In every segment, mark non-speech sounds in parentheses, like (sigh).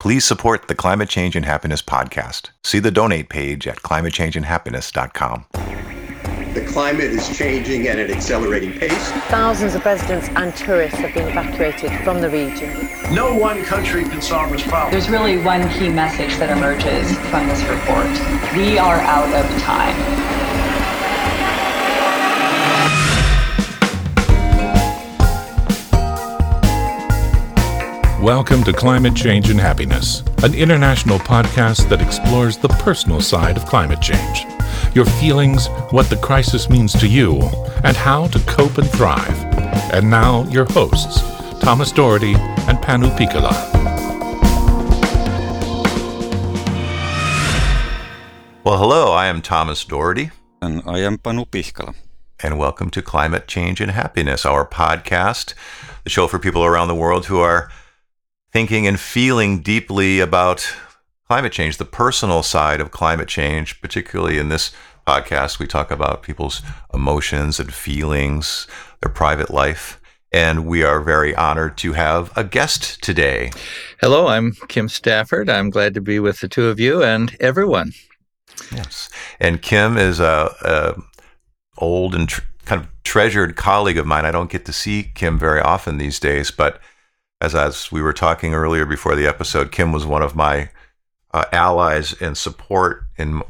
Please support the Climate Change and Happiness podcast. See the donate page at climatechangeandhappiness.com. The climate is changing at an accelerating pace. Thousands of residents and tourists have been evacuated from the region. No one country can solve this problem. There's really one key message that emerges from this report. We are out of time. Welcome to Climate Change and Happiness, an international podcast that explores the personal side of climate change. Your feelings, what the crisis means to you, and how to cope and thrive. And now, your hosts, Thomas Doherty and Panu Pihkala. Well, hello, I am Thomas Doherty. And I am Panu Pihkala. And welcome to Climate Change and Happiness, our podcast, the show for people around the world who are thinking and feeling deeply about climate change, the personal side of climate change, particularly in this podcast. We talk about people's emotions and feelings, their private life. And we are very honored to have a guest today. Hello, I'm Kim Stafford. I'm glad to be with the two of you and everyone. Yes. And Kim is a, a old and tr- kind of treasured colleague of mine. I don't get to see Kim very often these days, but as as we were talking earlier before the episode, Kim was one of my uh, allies and support in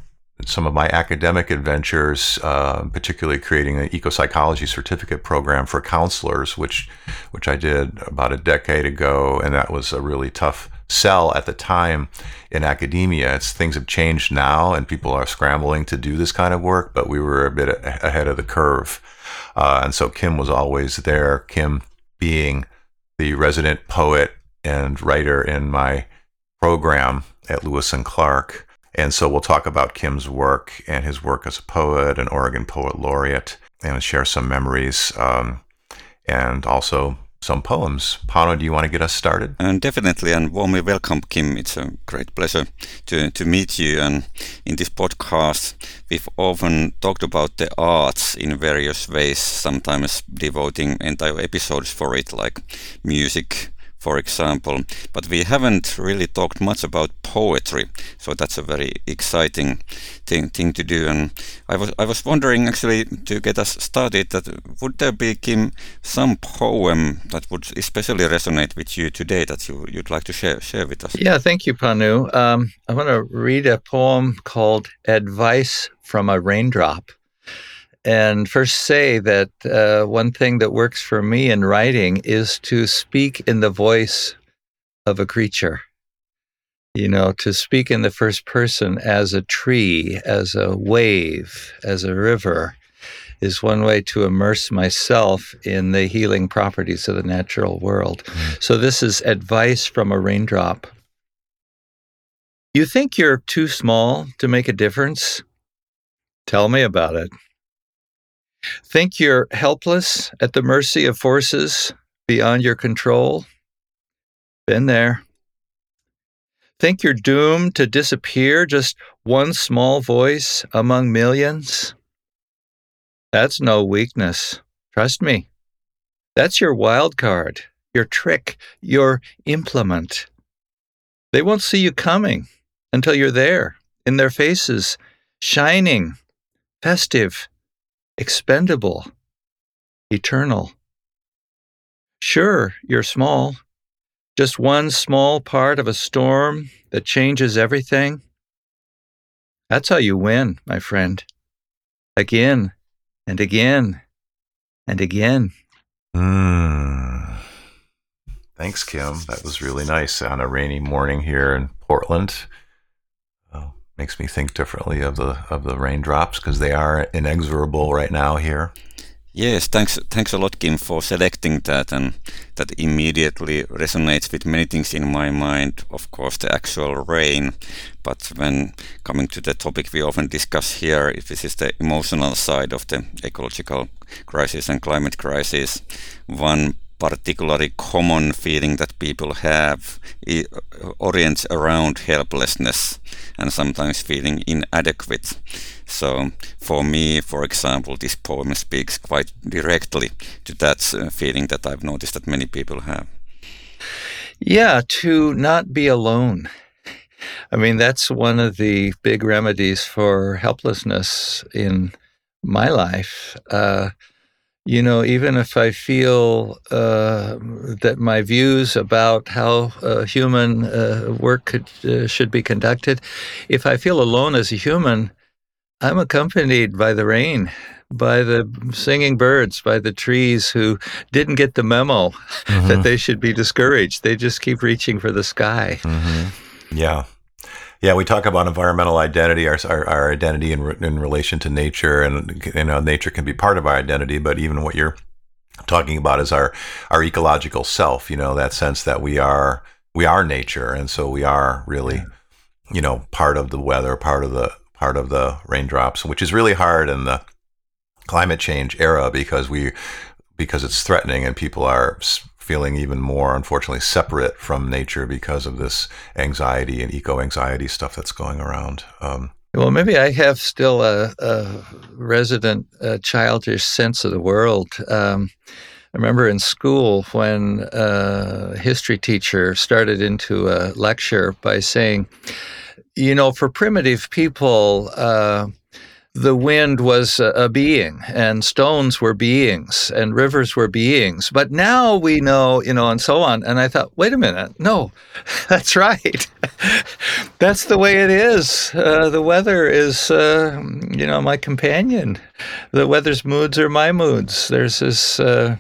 some of my academic adventures, uh, particularly creating an eco-psychology certificate program for counselors, which which I did about a decade ago, and that was a really tough sell at the time in academia. It's things have changed now, and people are scrambling to do this kind of work, but we were a bit ahead of the curve, uh, and so Kim was always there. Kim being the resident poet and writer in my program at Lewis and Clark. And so we'll talk about Kim's work and his work as a poet, an Oregon Poet Laureate, and share some memories um, and also some poems. Panu, do you want to get us started? And definitely, and warmly welcome, Kim. It's a great pleasure to, to meet you. And in this podcast, we've often talked about the arts in various ways, sometimes devoting entire episodes for it, like music, for example. But we haven't really talked much about poetry, so that's a very exciting thing thing to do. And I was I was wondering actually to get us started that would there be Kim some poem that would especially resonate with you today that you you'd like to share share with us? Yeah, thank you, Panu. Um, I want to read a poem called "Advice from a Raindrop." And first say that uh, one thing that works for me in writing is to speak in the voice of a creature. You know, to speak in the first person as a tree, as a wave, as a river is one way to immerse myself in the healing properties of the natural world. Mm. So, this is advice from a raindrop. You think you're too small to make a difference? Tell me about it. Think you're helpless at the mercy of forces beyond your control? Been there. Think you're doomed to disappear, just one small voice among millions? That's no weakness. Trust me. That's your wild card, your trick, your implement. They won't see you coming until you're there, in their faces, shining, festive, expendable, eternal. Sure, you're small, just one small part of a storm that changes everything. That's how you win, my friend. Again and again and again. Mm. Thanks, Kim. That was really nice on a rainy morning here in Portland makes me think differently of the of the raindrops because they are inexorable right now here. Yes, thanks thanks a lot, Kim, for selecting that, and that immediately resonates with many things in my mind. Of course, the actual rain, but when coming to the topic we often discuss here, if this is the emotional side of the ecological crisis and climate crisis, one particularly common feeling that people have orients around helplessness and sometimes feeling inadequate. So, for me, for example, this poem speaks quite directly to that uh, feeling that I've noticed that many people have. Yeah, to not be alone. I mean, that's one of the big remedies for helplessness in my life. Uh, you know, even if I feel uh, that my views about how uh, human uh, work could, uh, should be conducted, if I feel alone as a human, I'm accompanied by the rain, by the singing birds, by the trees who didn't get the memo (laughs) mm-hmm. that they should be discouraged. They just keep reaching for the sky. Mm-hmm. Yeah. Yeah, we talk about environmental identity, our, our, our identity in, in relation to nature, and you know, nature can be part of our identity. But even what you're talking about is our our ecological self. You know, that sense that we are we are nature, and so we are really, you know, part of the weather, part of the part of the raindrops, which is really hard in the climate change era because we because it's threatening and people are feeling even more, unfortunately, separate from nature because of this anxiety and eco anxiety stuff that's going around. Um, well, maybe I have still a, a resident a childish sense of the world. Um, I remember in school when a history teacher started into a lecture by saying, you know, for primitive people, uh, the wind was a, being and stones were beings and rivers were beings. But now we know, you know, and so on. And I thought, wait a minute, no, (laughs) that's right. (laughs) that's the way it is. Uh, the weather is, uh, you know, my companion. The weather's moods are my moods. There's this. Uh,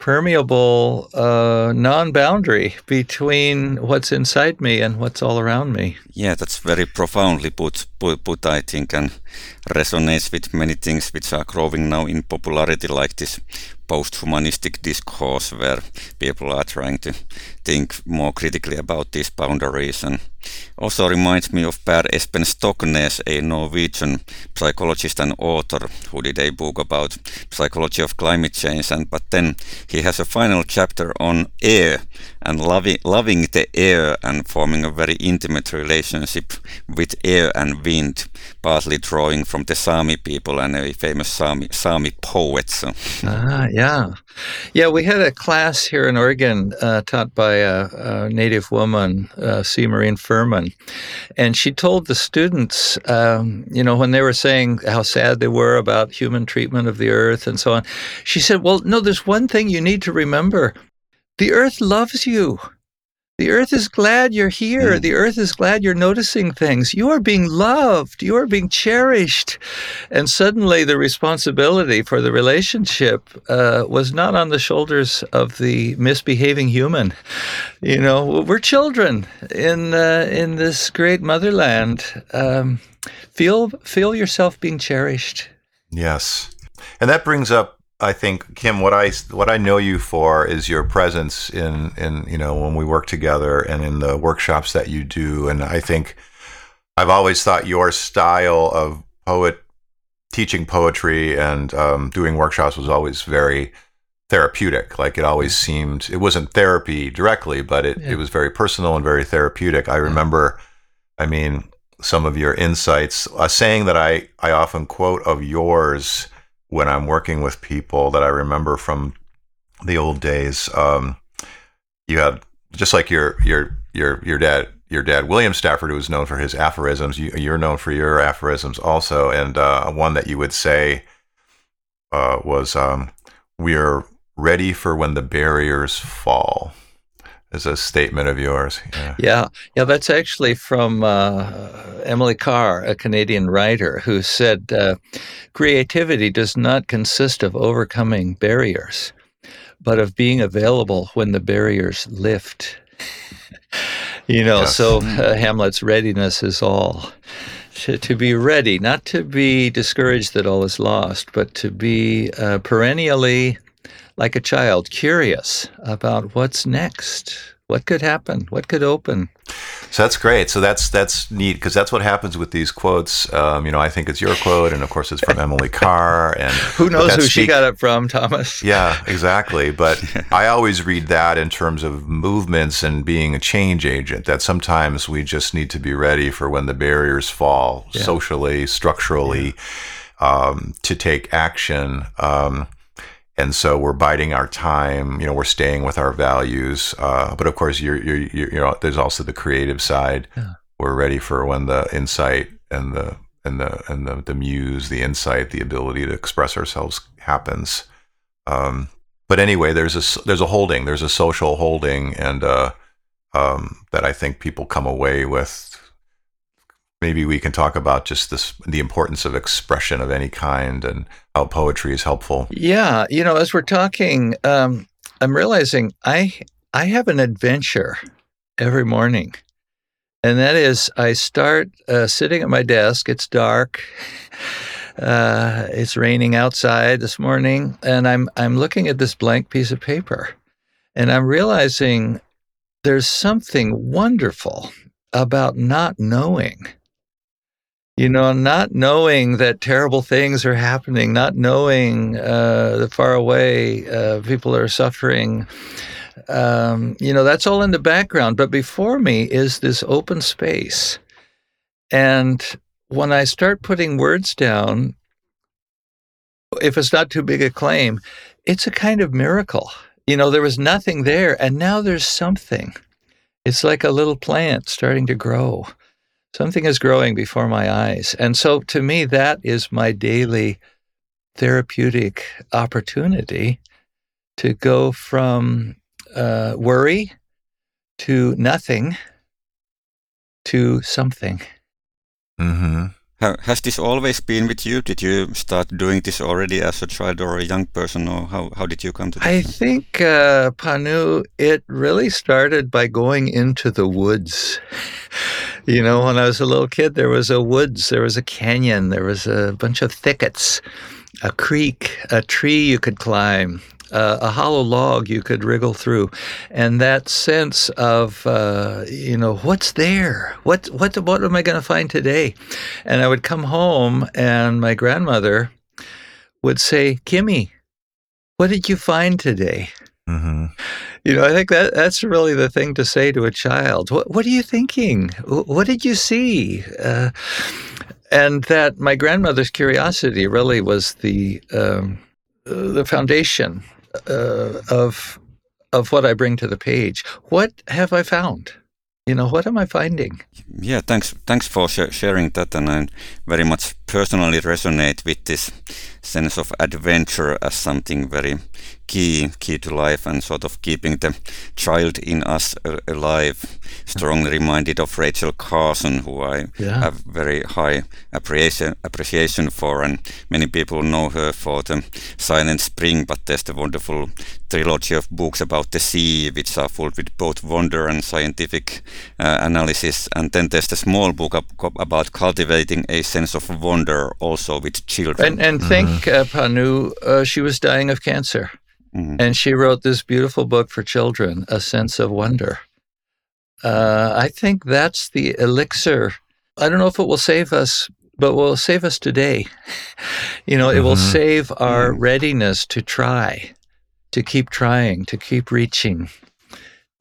permeable uh, non-boundary between what's inside me and what's all around me. Yeah, that's very profoundly put, put, put, I think, and resonates with many things which are growing now in popularity, like this post-humanistic discourse where people are trying to think more critically about these boundaries and also reminds me of Per Espen Stoknes, a Norwegian psychologist and author who did a book about psychology of climate change and but then he has a final chapter on air and loving, loving the air and forming a very intimate relationship with air and wind, partly drawing from the Sami people and a famous Sami, Sami poet. So. Ah, yeah. Yeah, we had a class here in Oregon uh, taught by a, a native woman, uh, C. Maureen Furman. And she told the students, um, you know, when they were saying how sad they were about human treatment of the earth and so on, she said, well, no, there's one thing you need to remember the earth loves you. The earth is glad you're here. Mm. The earth is glad you're noticing things. You are being loved. You are being cherished. And suddenly the responsibility for the relationship uh, was not on the shoulders of the misbehaving human. You know, we're children in, uh, in this great motherland. Um, feel, feel yourself being cherished. Yes. And that brings up I think Kim, what I what I know you for is your presence in in you know when we work together and in the workshops that you do, and I think I've always thought your style of poet teaching poetry and um, doing workshops was always very therapeutic. Like it always seemed it wasn't therapy directly, but it yeah. it was very personal and very therapeutic. I remember, I mean, some of your insights. A saying that I I often quote of yours when I'm working with people that I remember from the old days. Um, you had just like your your your your dad your dad William Stafford, who was known for his aphorisms. You, are known for your aphorisms also, and uh, one that you would say uh, was, um, "We are ready for when the barriers fall." Is a statement of yours. Yeah, yeah, yeah that's actually from uh, Emily Carr, a Canadian writer, who said uh, creativity does not consist of overcoming barriers, but of being available when the barriers lift. (laughs) you know, yes. so uh, Hamlet's readiness is all. To, to, be ready, not to be discouraged that all is lost, but to be uh, perennially like a child, curious about what's next. What could happen? What could open? So that's great. So that's that's neat because that's what happens with these quotes. Um, you know, I think it's your quote, and of course it's from Emily Carr. And (laughs) who knows who speak- she got it from, Thomas? (laughs) Yeah, exactly. But (laughs) I always read that in terms of movements and being a change agent. That sometimes we just need to be ready for when the barriers fall, yeah. socially, structurally, yeah. um, to take action. Um, and so we're biding our time. You know, we're staying with our values. Uh, but of course, you're, you're, you're, you know, there's also the creative side. Yeah. We're ready for when the insight and the and the and the, the muse, the insight, the ability to express ourselves happens. Um, but anyway, there's a there's a holding, there's a social holding, and uh, um, that I think people come away with. Maybe we can talk about just this the importance of expression of any kind and how poetry is helpful. Yeah, you know, as we're talking, um, I'm realizing I I have an adventure every morning, and that is I start uh, sitting at my desk. It's dark. (laughs) Uh, it's raining outside this morning, and I'm I'm looking at this blank piece of paper, and I'm realizing there's something wonderful about not knowing. You know, not knowing that terrible things are happening, not knowing uh, that far away uh, people are suffering. Um, you know, that's all in the background. But before me is this open space. And when I start putting words down, if it's not too big a claim, it's a kind of miracle. You know, there was nothing there, and now there's something. It's like a little plant starting to grow. Something is growing before my eyes. And so to me, that is my daily therapeutic opportunity to go from uh, worry to nothing to something. Mm-hmm. Has this always been with you? Did you start doing this already as a child or a young person, or how, how did you come to this? I think, uh, Panu, it really started by going into the woods. You know, when I was a little kid, there was a woods, there was a canyon, there was a bunch of thickets, a creek, a tree you could climb, uh, a hollow log you could wriggle through, and that sense of uh, you know what's there, what what what am I going to find today? And I would come home, and my grandmother would say, "Kimmy, what did you find today?" Mm-hmm. You know, I think that that's really the thing to say to a child. What What are you thinking? What did you see? Uh, and that my grandmother's curiosity really was the um, the foundation uh, of of what I bring to the page. What have I found? You know, what am I finding? Yeah, thanks. Thanks for sh- sharing that, and I very much personally resonate with this sense of adventure as something very key, key to life, and sort of keeping the child in us alive. Strongly reminded of Rachel Carson, who I Yeah. have very high appreciation appreciation for, and many people know her for the Silent Spring. But there's the wonderful trilogy of books about the sea, which are full with both wonder and scientific uh, analysis. And then there's the small book ab- about cultivating a sense of wonder, also with children. And and think, uh, Panu, uh, she was dying of cancer, Mhm. and she wrote this beautiful book for children, A Sense of Wonder. Uh, I think that's the elixir. I don't know if it will save us, but will save us today. (laughs) You know, it will Mhm. save our readiness to try, to keep trying, to keep reaching,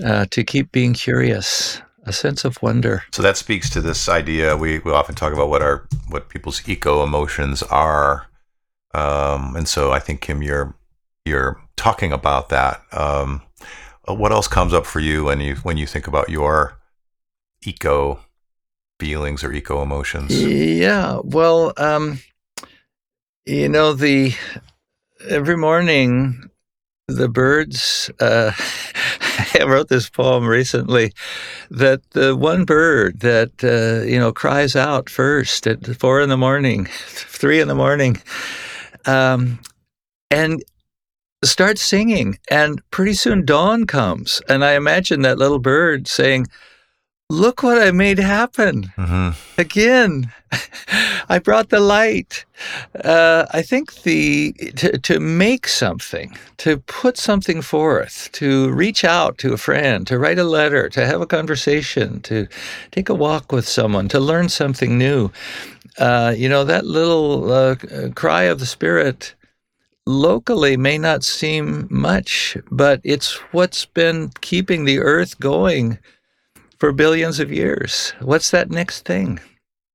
uh, to keep being curious. A sense of wonder. So that speaks to this idea. We, we often talk about what our what people's eco emotions are, um, and so I think Kim, you're you're talking about that. Um, uh, what else comes up for you when you when you think about your eco feelings or eco emotions? Yeah. Well, um, you know, the every morning the birds. Uh, (laughs) I wrote this poem recently that the one bird that uh, you know cries out first at four in the morning, (laughs) three in the morning, um, and starts singing, and pretty soon dawn comes, and I imagine that little bird saying, "Look what I made happen." hmm again (laughs) i brought the light. Uh, i think the to, to make something to put something forth to reach out to a friend to write a letter to have a conversation to take a walk with someone to learn something new. Uh, you know that little uh, cry of the spirit locally may not seem much but it's what's been keeping the earth going for billions of years. What's that next thing?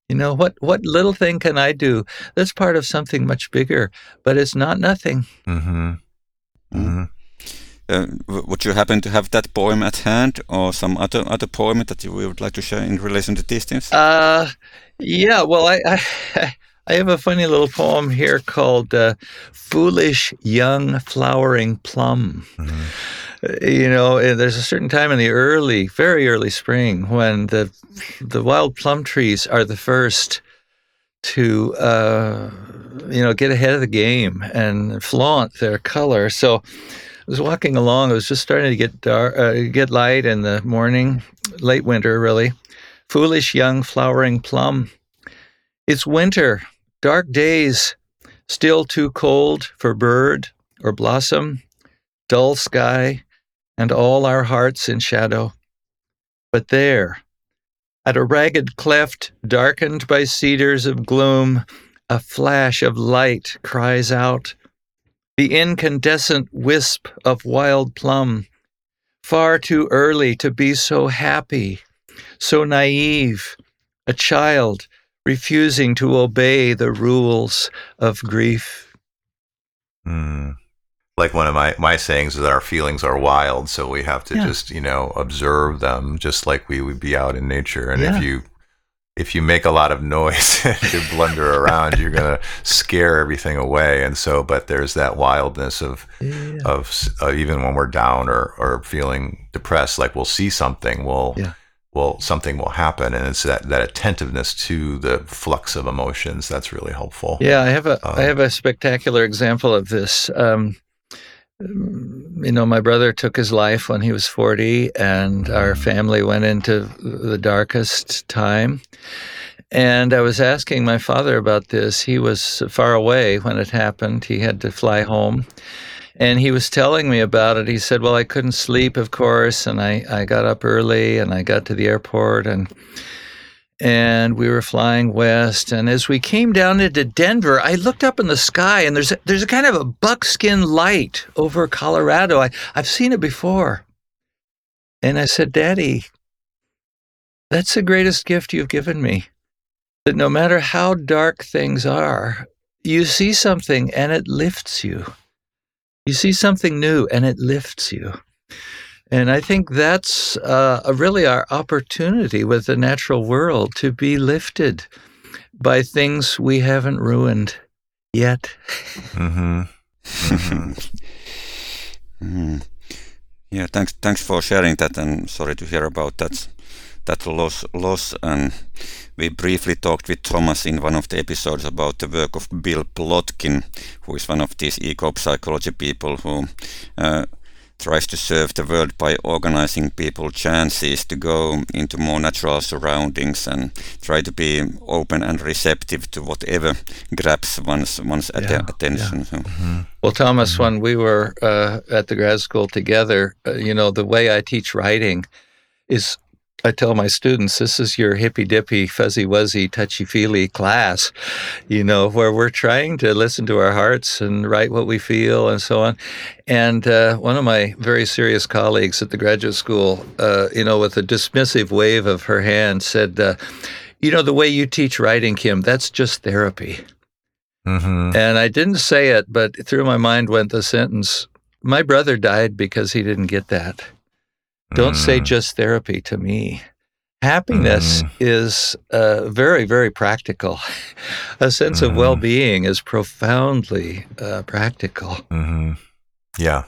You know, what what little thing can I do that's part of something much bigger, but it's not nothing. hmm Mhm. Uh, would you happen to have that poem at hand, or some other other poem that you would like to share in relation to these things? Uh, yeah. Well, I, I I have a funny little poem here called uh, "Foolish Young Flowering Plum." Mhm. Uh, You know, uh, there's a certain time in the early, very early spring when the the wild plum trees are the first to uh, you know get ahead of the game and flaunt their color. So I was walking along. It was just starting to get dark, uh, get light in the morning, late winter, really. Foolish young flowering plum. It's winter, dark days, still too cold for bird or blossom, dull sky, and all our hearts in shadow. But there, at a ragged cleft darkened by cedars of gloom, a flash of light cries out. The incandescent wisp of wild plum, far too early to be so happy, so naive, a child refusing to obey the rules of grief. Mm. Like one of my, my sayings is that our feelings are wild, so we have to Yeah. just, you know, observe them just like we would be out in nature. And Yeah. if you if you make a lot of noise (laughs) and you blunder around, you're gonna scare everything away. And so, but there's that wildness of of uh, even when we're down or or feeling depressed, like we'll see something, we'll Yeah. Well something will happen, and it's that that attentiveness to the flux of emotions that's really helpful. Yeah, I have a I Um, have a spectacular example of this. Um, you know, my brother took his life when he was 40, and our family went into the darkest time. And I was asking my father about this. He was far away when it happened. He had to fly home. And he was telling me about it. He said, Well, I couldn't sleep, of course. And I, I got up early and I got to the airport and and we were flying west. And as we came down into Denver, I looked up in the sky, and there's a, there's a kind of a buckskin light over Colorado. I, I've seen it before. And I said, Daddy, that's the greatest gift you've given me. That no matter how dark things are, you see something and it lifts you. You see something new and it lifts you. And I think that's uh, really our opportunity with the natural world to be lifted by things we haven't ruined yet. Mm-hmm. hmm (laughs) Mm. Yeah, thanks thanks for sharing that, and sorry to hear about that that loss loss. And we briefly talked with Thomas in one of the episodes about the work of Bill Plotkin, who is one of these eco-psychology people who uh, tries to serve the world by organizing people chances to go into more natural surroundings and try to be open and receptive to whatever grabs one's one's atte- Yeah, attention. So, Well, Thomas, when we were uh, at the grad school together, uh, you know, the way I teach writing is I tell my students, this is your hippy dippy, fuzzy wuzzy, touchy feely class, you know, where we're trying to listen to our hearts and write what we feel and so on. And uh, one of my very serious colleagues at the graduate school, uh, you know, with a dismissive wave of her hand, said, uh, You know, the way you teach writing, Kim, that's just therapy. Mm-hmm. And I didn't say it, but through my mind went the sentence My brother died because he didn't get that. Don't say Mm. just therapy to me. Happiness is uh, very, very practical. (laughs) A sense of Mhm. well being is profoundly uh, practical. hmm Yeah.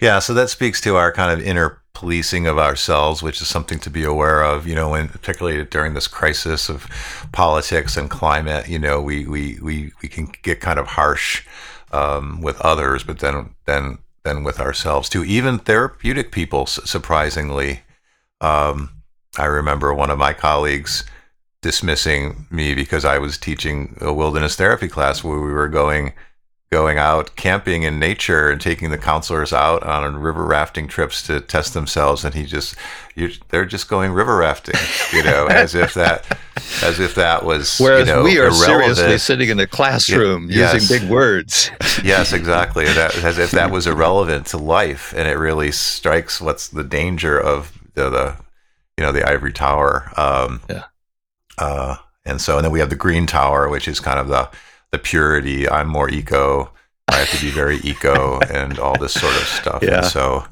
Yeah. So that speaks to our kind of inner policing of ourselves, which is something to be aware of, you know, when particularly during this crisis of politics and climate, you know, we, we, we, we can get kind of harsh um, with others, but then, then, then with ourselves too. Even therapeutic people, surprisingly. Um, I remember one of my colleagues dismissing me because I was teaching a wilderness therapy class where we were going going out camping in nature and taking the counselors out on river rafting trips to test themselves and he just you they're just going river rafting you know (laughs) as if that as if that was Whereas you know, we are seriously sitting in a classroom Yes. using big words. (laughs) yes exactly that as if that was (laughs) irrelevant to life and it really strikes what's the danger of the, the you know the ivory tower um Yeah. uh and so and then we have the green tower which is kind of the the purity i'm more eco I have to be very (laughs) eco and all this sort of stuff. Yeah. And so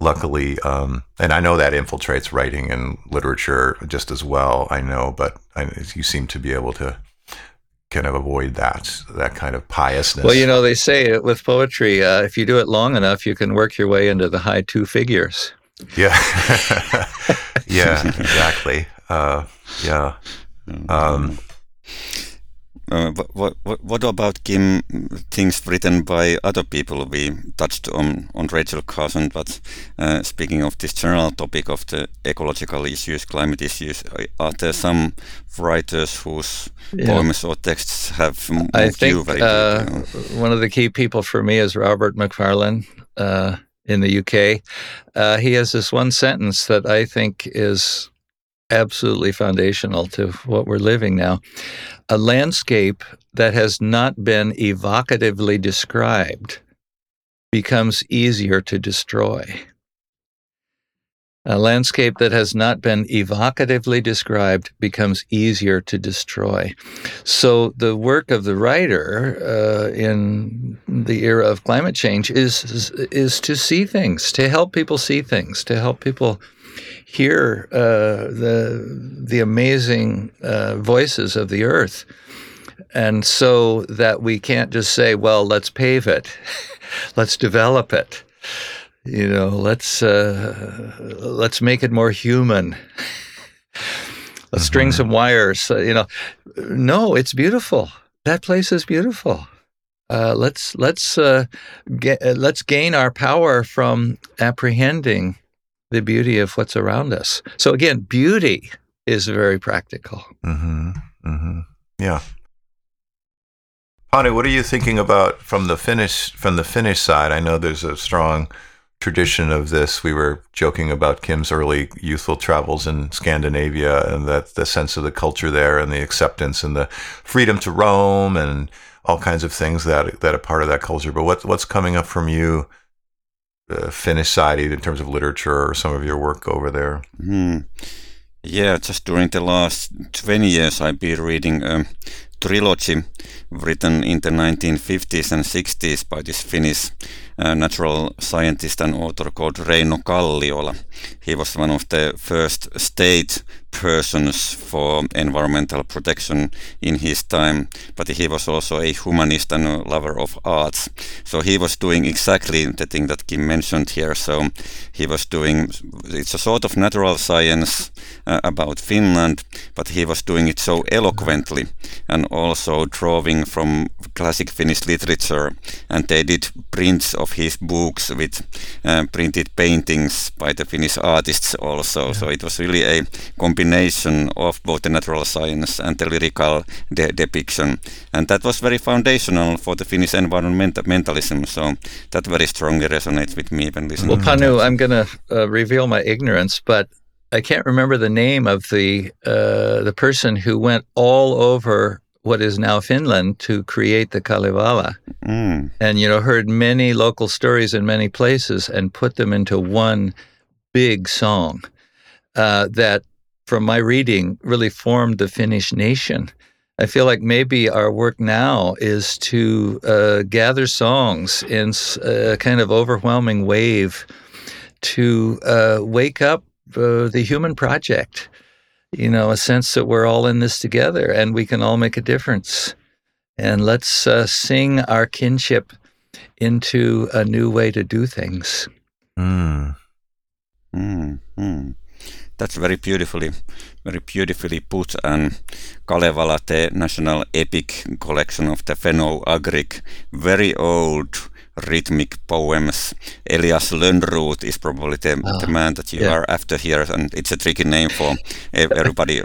luckily, um, and I know that infiltrates writing and literature just as well. I know, but I, you seem to be able to kind of avoid that that kind of piousness. Well, you know, they say with poetry, uh, if you do it long enough, you can work your way into the high two figures. Yeah, (laughs) yeah, exactly. Uh, yeah. (laughs) Um, uh, what, what, what about Kim things written by other people? We touched on, on Rachel Carson, but uh, speaking of this general topic of the ecological issues, climate issues, are there some writers whose yeah. poems or texts have moved I think, you very uh, One of the key people for me is Robert Macfarlane uh, in the UK. Uh, he has this one sentence that I think is absolutely foundational to what we're living now. A landscape that has not been evocatively described becomes easier to destroy. A landscape that has not been evocatively described becomes easier to destroy. So, the work of the writer uh, in the era of climate change is, is, is to see things, to help people see things, to help people hear uh, the the amazing uh, voices of the earth, and so that we can't just say, "Well, let's pave it, (laughs) let's develop it." You know, let's uh, let's make it more human. (laughs) let's string mm-hmm. some wires. Uh, you know, no, it's beautiful. That place is beautiful. Uh, let's let's uh, let's gain our power from apprehending the beauty of what's around us. So again, beauty is very practical. Mm-hmm. Mm-hmm. Yeah. Panu, what are you thinking about from the Finnish from the Finnish side? I know there's a strong tradition of this. We were joking about Kim's early youthful travels in Scandinavia and that the sense of the culture there and the acceptance and the freedom to roam and all kinds of things that that are part of that culture. But what what's coming up from you, the Finnish side, in terms of literature or some of your work over there? Mm. Yeah, just during the last 20 years, I've been reading a trilogy written in the 1950s and 60s by this Finnish uh, natural scientist and author called Reino Kalliola. He was one of the first state persons for environmental protection in his time, but he was also a humanist and a lover of arts. So he was doing exactly the thing that Kim mentioned here. So he was doing it's a sort of natural science uh, about Finland, but he was doing it so eloquently and also drawing from classic Finnish literature. And they did prints of his books with uh, printed paintings by the Finnish artists also. Yeah. So it was really a combination of both the natural science and the lyrical de depiction. And that was very foundational for the Finnish environmentalism. So that very strongly resonates with me when listening. Well, Panu, I'm going to uh, reveal my ignorance, but I can't remember the name of the uh, the person who went all over what is now Finland to create the Kalevala. Mm. And, you know, heard many local stories in many places and put them into one big song uh, that, from my reading, really formed the Finnish nation. I feel like maybe our work now is to uh, gather songs in a kind of overwhelming wave to uh, wake up uh, the human project you know, a sense that we're all in this together and we can all make a difference. And let's uh, sing our kinship into a new way to do things. Mm. Mm, mm. That's very beautifully, very beautifully put. And Kalevala, the national epic collection of the Fenno-Ugric, very old rhythmic poems. Elias Lönnrot is probably the, oh, the man that you yeah. are after here, and it's a tricky name for everybody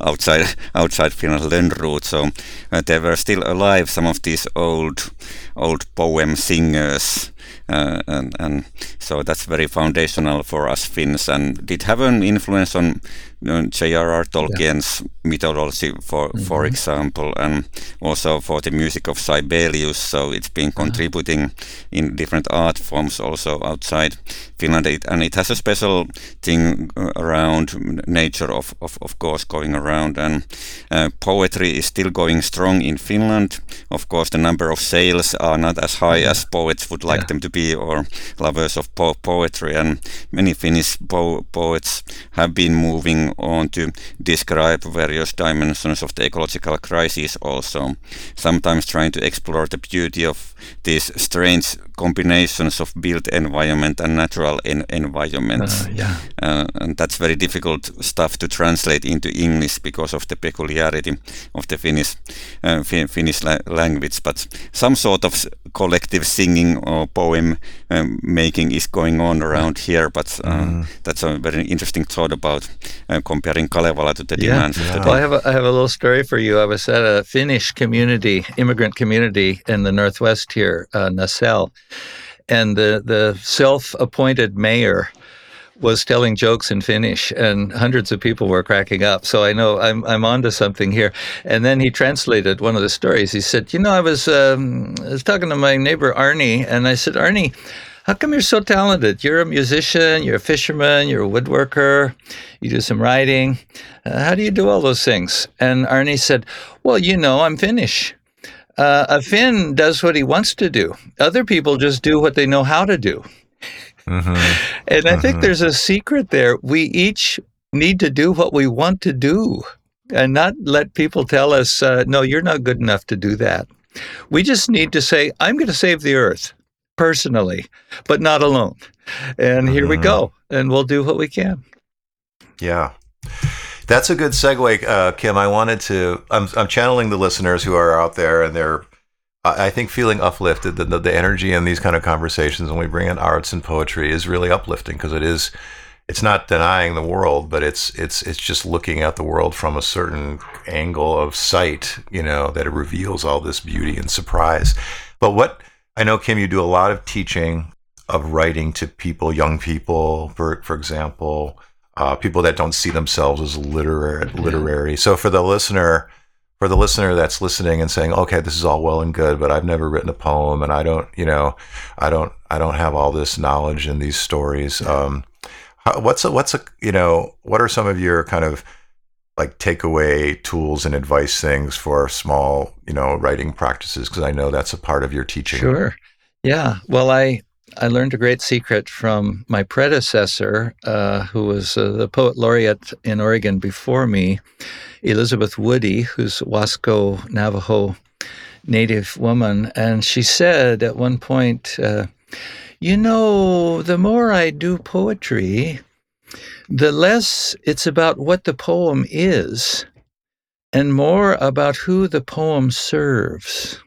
outside outside Finland. Lönnrot. So uh, they were still alive. Some of these old old poem singers Uh, and, and so that's very foundational for us Finns, and did have an influence on J.R.R. Tolkien's yeah. mythology, for mm-hmm. for example, and also for the music of Sibelius. So it's been contributing in different art forms also outside Finland, it, and it has a special thing around nature, of of, of course, going around, and uh, poetry is still going strong in Finland. Of course, the number of sales are not as high as poets would like yeah. them to be, or lovers of po- poetry, and many Finnish po- poets have been moving on to describe various dimensions of the ecological crisis also, sometimes trying to explore the beauty of these strange combinations of built environment and natural en environments. Uh, yeah. Uh, and that's very difficult stuff to translate into English because of the peculiarity of the Finnish uh, Finnish la language. But some sort of collective singing or poem um, making is going on around here. But mm. that's a very interesting thought about uh, comparing Kalevala to the yeah. demands yeah. of the Well, I have, a, I have a little story for you. I was at a Finnish community, immigrant community in the Northwest here, uh, Naselle and the the self-appointed mayor was telling jokes in Finnish, and hundreds of people were cracking up. So I know I'm I'm onto something here. And then he translated one of the stories. He said, "You know, I was um, I was talking to my neighbor Arnie, and I said, Arnie." How come you're so talented? You're a musician, you're a fisherman, you're a woodworker, you do some writing. Uh, how do you do all those things? And Arnie said, Well, you know, I'm Finnish uh, a Finn does what he wants to do. Other people just do what they know how to do. Mm-hmm. and I mm-hmm. think there's a secret there. We each need to do what we want to do and not let people tell us, uh, no, you're not good enough to do that. We just need to say, I'm going to save the earth personally, but not alone. And mm-hmm. here we mm-hmm. go. And we'll do what we can. Yeah. That's a good segue, uh, Kim. I wanted to. I'm, I'm channeling the listeners who are out there, and they're, I think, feeling uplifted. The, the, the energy in these kind of conversations when we bring in arts and poetry is really uplifting because it is. It's not denying the world, but it's it's it's just looking at the world from a certain angle of sight. You know that it reveals all this beauty and surprise. But what I know, Kim, you do a lot of teaching of writing to people, young people, for for example uh, people that don't see themselves as literary. Literary. So for the listener, for the listener that's listening and saying, "Okay, this is all well and good, but I've never written a poem, and I don't, you know, I don't, I don't have all this knowledge in these stories." Um, how, what's a, what's a, you know, what are some of your kind of like takeaway tools and advice things for small, you know, writing practices? Because I know that's a part of your teaching. Sure. Yeah. Well, I I learned a great secret from my predecessor, uh, who was uh, the poet laureate in Oregon before me, Elizabeth Woody, who's Wasco Navajo native woman. And she said at one point, uh, You know, the more I do poetry, the less it's about what the poem is and more about who the poem serves.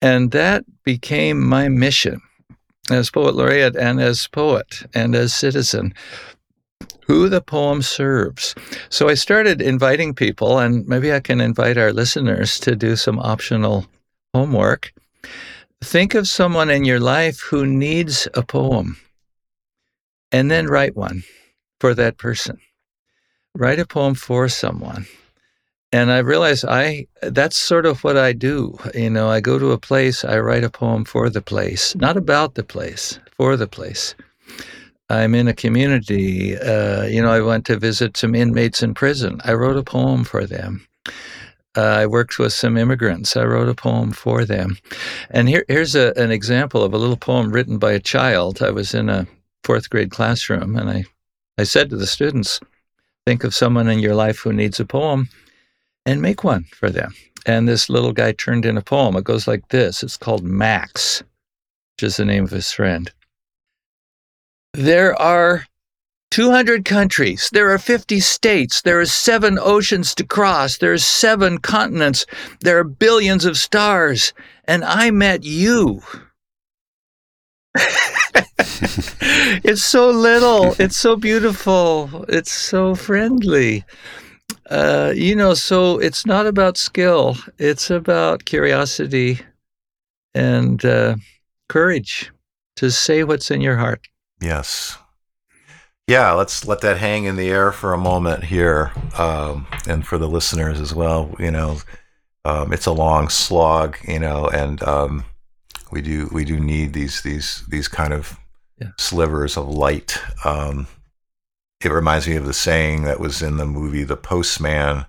And that became my mission as poet laureate and as poet and as citizen who the poem serves. So I started inviting people, and maybe I can invite our listeners to do some optional homework. Think of someone in your life who needs a poem, and then write one for that person. Write a poem for someone and I realized I that's sort of what I do. You know, I go to a place, I write a poem for the place, not about the place, for the place. I'm in a community. Uh, you know, I went to visit some inmates in prison. I wrote a poem for them. Uh, I worked with some immigrants. I wrote a poem for them. And here, here's a, an example of a little poem written by a child. I was in a fourth grade classroom, and I, I said to the students, Think of someone in your life who needs a poem and make one for them. And this little guy turned in a poem. It goes like this it's called Max, which is the name of his friend. There are 200 countries. There are 50 states. There are seven oceans to cross. There are seven continents. There are billions of stars. And I met you. (laughs) it's so little. It's so beautiful. It's so friendly. Uh, you know, so it's not about skill, it's about curiosity and uh, courage to say what's in your heart. Yes. Yeah, let's let that hang in the air for a moment here, um, and for the listeners as well. You know, um, it's a long slog, you know, and um, we do we do need these these these kind of Yeah. slivers of light. Um, it reminds me of the saying that was in the movie The Postman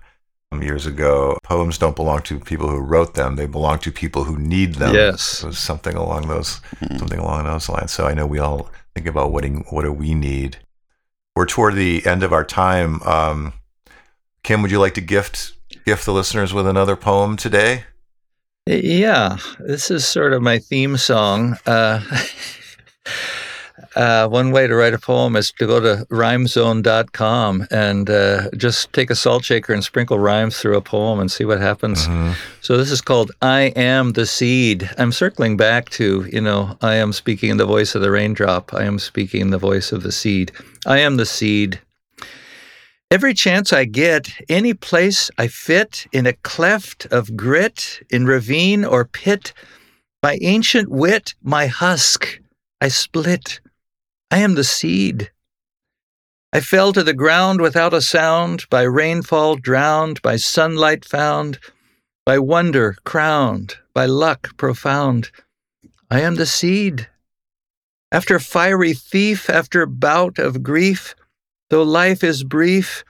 um, years ago. Poems don't belong to people who wrote them; they belong to people who need them. Yes. something along those something along those lines. So I know we all think about what do, what do we need. We're toward the end of our time. Um, Kim, would you like to gift gift the listeners with another poem today? Yeah, this is sort of my theme song. Uh, (laughs) uh, one way to write a poem is to go to rhymezone.com and uh, just take a salt shaker and sprinkle rhymes through a poem and see what happens. So this is called I Am the Seed. I'm circling back to, you know, I am speaking in the voice of the raindrop. I am speaking in the voice of the seed. I am the seed. Every chance I get, any place I fit, in a cleft of grit, in ravine or pit, by ancient wit, my husk, I split. I am the seed. I fell to the ground without a sound, by rainfall drowned, by sunlight found, by wonder crowned, by luck profound. I am the seed. After fiery thief, after bout of grief, though life is brief,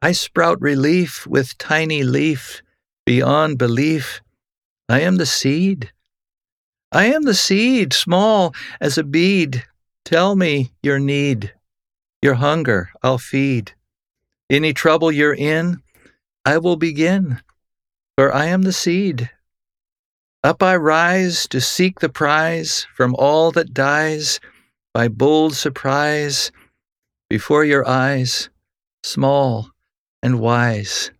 I sprout relief with tiny leaf beyond belief. I am the seed. I am the seed, small as a bead. Tell me your need, your hunger, I'll feed. Any trouble you're in, I will begin, for I am the seed. Up I rise to seek the prize from all that dies by bold surprise before your eyes, small and wise.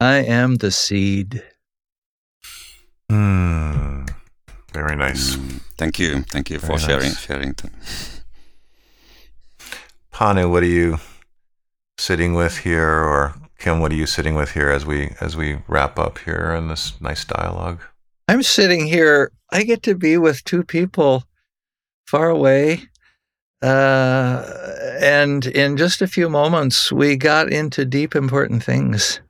I am the seed. Hmm. Very nice. Thank you, thank you for Very sharing nice. sharing. That. Panu, what are you sitting with here, or Kim, what are you sitting with here as we as we wrap up here in this nice dialogue? I'm sitting here. I get to be with two people far away. Uh, and in just a few moments, we got into deep, important things.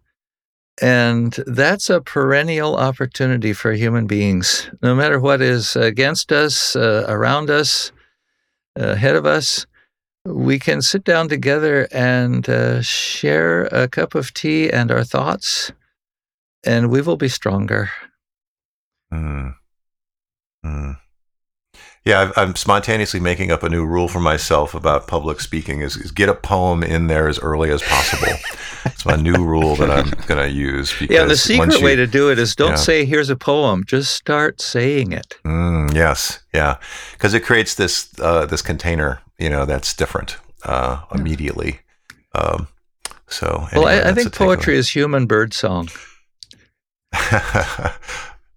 And that's a perennial opportunity for human beings. No matter what is against us, uh, around us, ahead of us, we can sit down together and uh, share a cup of tea and our thoughts, and we will be stronger. Hmm. Hmm. Yeah, I've, I'm spontaneously making up a new rule for myself about public speaking: is, is get a poem in there as early as possible. it's my new rule that I'm (laughs) going to use. Because Yeah, the secret you- way to do it is don't Yeah. say, here's a poem. Just start saying it. Mm, yes, yeah, because it creates this uh, this container, you know, that's different uh, immediately. Um, so, well, I, I think poetry is human bird song. (laughs) yeah,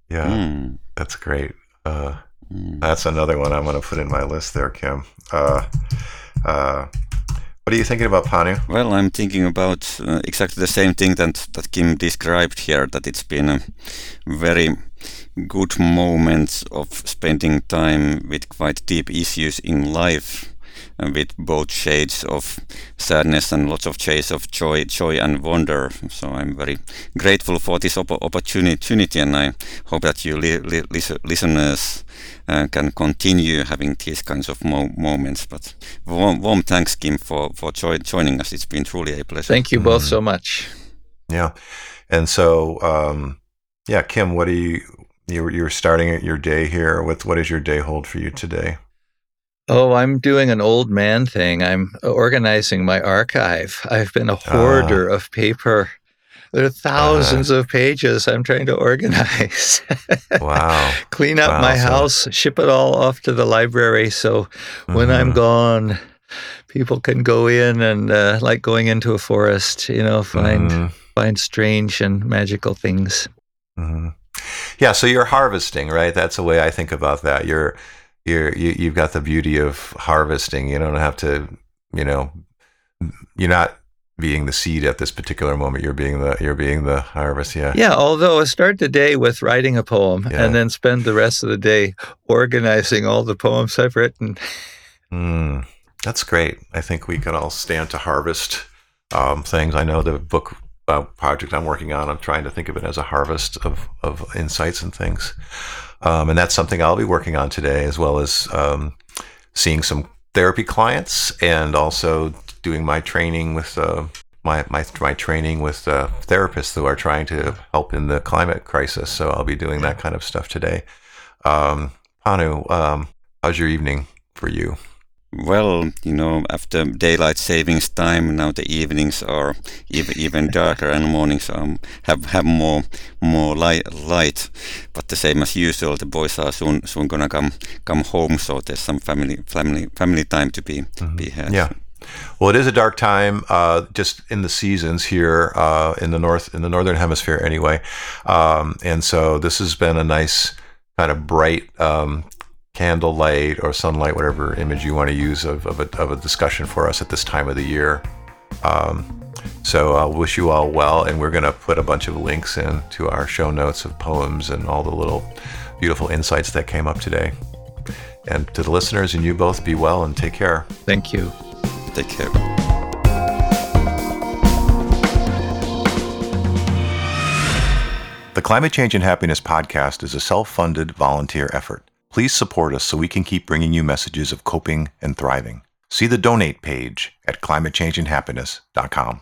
Mm, that's great. Uh. That's another one I'm going to put in my list there, Kim. Uh, uh, what are you thinking about, Panu? Well, I'm thinking about uh, exactly the same thing that, that Kim described here, that it's been a very good moment of spending time with quite deep issues in life, with both shades of sadness and lots of shades of joy, joy and wonder. So I'm very grateful for this op- opportunity, and I hope that you li- li- listeners uh, can continue having these kinds of mo- moments. But warm, warm thanks, Kim, for for jo- joining us. It's been truly a pleasure. Thank you both so much. Yeah, and so um, yeah, Kim, what do you you're you're starting your day here? What what does your day hold for you today? Oh, I'm doing an old man thing. I'm organizing my archive. I've been a hoarder of paper. There are 1000s of pages I'm trying to organize. Wow. (laughs) Clean up Wow, my so- house, ship it all off to the library. So when I'm Mhm. gone, people can go in and, uh, like going into a forest, you know, find Mhm. find strange and magical things. hmm Yeah, so you're harvesting, right? That's the way I think about that. You're you're you, you've got the beauty of harvesting. You don't have to, you know, you're not being the seed at this particular moment. You're being the you're being the harvest. Yeah. Yeah, although I start the day with writing a poem Yeah. and then spend the rest of the day organizing all the poems I've written. Mm, that's great. I think we could all stand to harvest um, things. I know the book uh, project I'm working on. I'm trying to think of it as a harvest of of insights and things, um, and that's something I'll be working on today, as well as um, seeing some therapy clients and also doing my training with. Uh, my, my, my training with uh, therapists who are trying to help in the climate crisis. So I'll be doing that kind of stuff today. Um, um, how's your evening for you? Well, you know, after daylight savings time, now the evenings are even even darker, and mornings um, have have more more light. Light, but the same as usual, the boys are soon soon gonna come come home, so there's some family family family time to be be had. Yeah. Well, it is a dark time, uh, just in the seasons here uh, in the north, in the northern hemisphere, anyway. Um, and so this has been a nice kind of bright um, candlelight or sunlight, whatever image you want to use of, of, a, of a discussion for us at this time of the year. Um, so I'll wish you all well, and we're going to put a bunch of links in to our show notes of poems and all the little beautiful insights that came up today. And to the listeners and you both, be well and take care. Thank you. Take care. The Climate Change and Happiness podcast is a self funded volunteer effort. Please support us so we can keep bringing you messages of coping and thriving. See the donate page at climatechangeandhappiness.com.